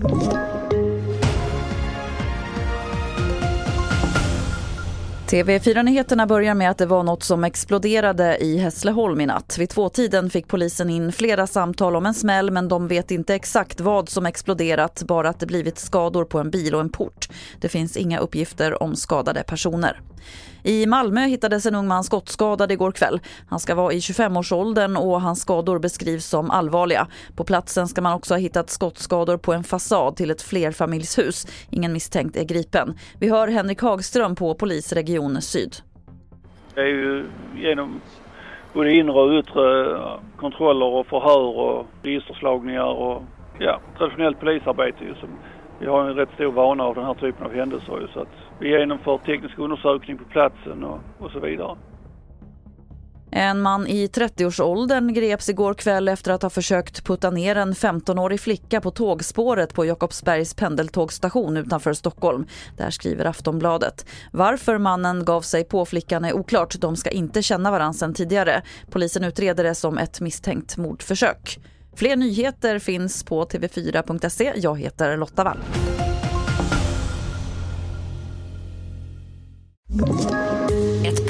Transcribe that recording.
Thank you. TV4-nyheterna börjar med att det var något som exploderade i Hässleholm i natt. Vid tvåtiden fick polisen in flera samtal om en smäll men de vet inte exakt vad som exploderat, bara att det blivit skador på en bil och en port. Det finns inga uppgifter om skadade personer. I Malmö hittades en ung man skottskadad igår kväll. Han ska vara i 25-årsåldern och hans skador beskrivs som allvarliga. På platsen ska man också ha hittat skottskador på en fasad till ett flerfamiljshus. Ingen misstänkt är gripen. Vi hör Henrik Hagström på Region Syd. Det är ju genom både inre och yttre kontroller och förhör och registerslagningar och ja, traditionellt polisarbete ju som vi har en rätt stor vana av den här typen av händelser så att vi genomför teknisk undersökning på platsen och, och så vidare. En man i 30-årsåldern greps igår kväll efter att ha försökt putta ner en 15-årig flicka på tågspåret på Jakobsbergs pendeltågstation utanför Stockholm. Där skriver Aftonbladet. Varför mannen gav sig på flickan är oklart. De ska inte känna varandra sedan tidigare. Polisen utreder det som ett misstänkt mordförsök. Fler nyheter finns på tv4.se. Jag heter Lotta Wall.